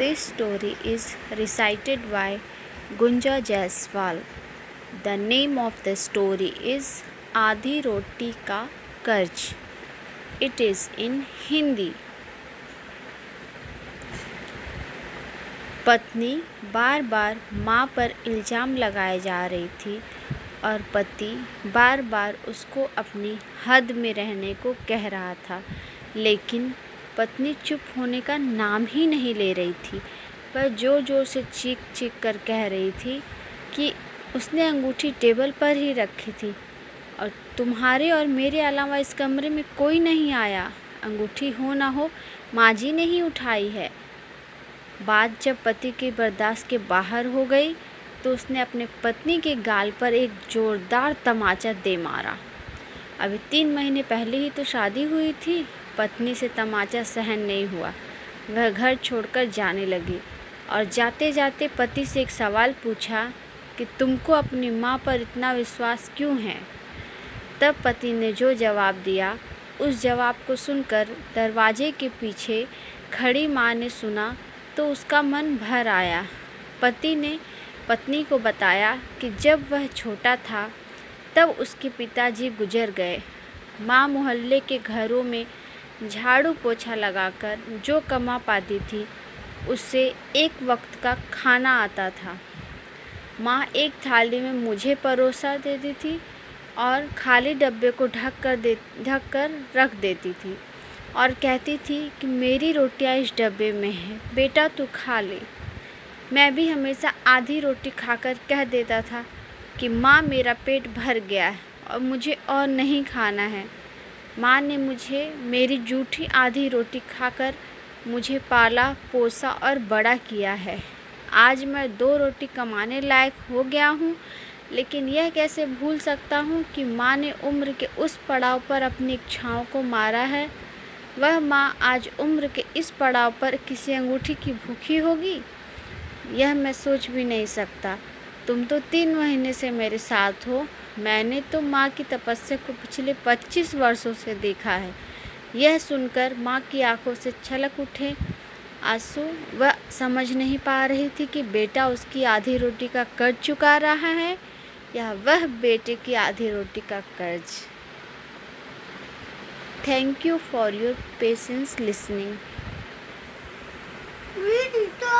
This story is recited by Gunja Jaiswal. The name of the story is Aadhi Roti Ka Karj. It is in Hindi. पत्नी बार बार माँ पर इल्ज़ाम लगाए जा रही थी और पति बार बार उसको अपनी हद में रहने को कह रहा था लेकिन पत्नी चुप होने का नाम ही नहीं ले रही थी वह ज़ोर ज़ोर से चीख चीख कर कह रही थी कि उसने अंगूठी टेबल पर ही रखी थी और तुम्हारे और मेरे अलावा इस कमरे में कोई नहीं आया। अंगूठी हो ना हो माँ जी ने ही उठाई है। बात जब पति के बर्दाश्त के बाहर हो गई तो उसने अपने पत्नी के गाल पर एक ज़ोरदार तमाचा दे मारा। अभी तीन महीने पहले ही तो शादी हुई थी। पत्नी से तमाचा सहन नहीं हुआ। वह घर छोड़कर जाने लगी और जाते जाते पति से एक सवाल पूछा कि तुमको अपनी माँ पर इतना विश्वास क्यों है? तब पति ने जो जवाब दिया, उस जवाब को सुनकर दरवाजे के पीछे खड़ी माँ ने सुना तो उसका मन भर आया। पति ने पत्नी को बताया कि जब वह छोटा था तब उसके पिताजी गुजर गए। माँ मोहल्ले के घरों में झाड़ू पोछा लगाकर जो कमा पाती थी उससे एक वक्त का खाना आता था। माँ एक थाली में मुझे परोसा देती थी और खाली डब्बे को ढक कर दे, ढक कर रख देती थी और कहती थी कि मेरी रोटियाँ इस डब्बे में हैं, बेटा तू खा ले। मैं भी हमेशा आधी रोटी खाकर कह देता था कि माँ, मेरा पेट भर गया है और मुझे और नहीं खाना है। माँ ने मुझे मेरी जूठी आधी रोटी खाकर मुझे पाला, पोसा और बड़ा किया है। आज मैं दो रोटी कमाने लायक हो गया हूँ, लेकिन यह कैसे भूल सकता हूँ कि माँ ने उम्र के उस पड़ाव पर अपनी इच्छाओं को मारा है? वह माँ आज उम्र के इस पड़ाव पर किसी अंगूठी की भूखी होगी? यह मैं सोच भी नहीं सकता। तुम तो तीन महीने से मेरे साथ हो। मैंने तो माँ की तपस्या को पिछले पच्चीस वर्षों से देखा है। यह सुनकर माँ की आँखों से छलक उठे। आँसू, वह समझ नहीं पा रही थी कि बेटा उसकी आधी रोटी का कर्ज चुका रहा है या वह बेटे की आधी रोटी का कर्ज। Thank you for your patience listening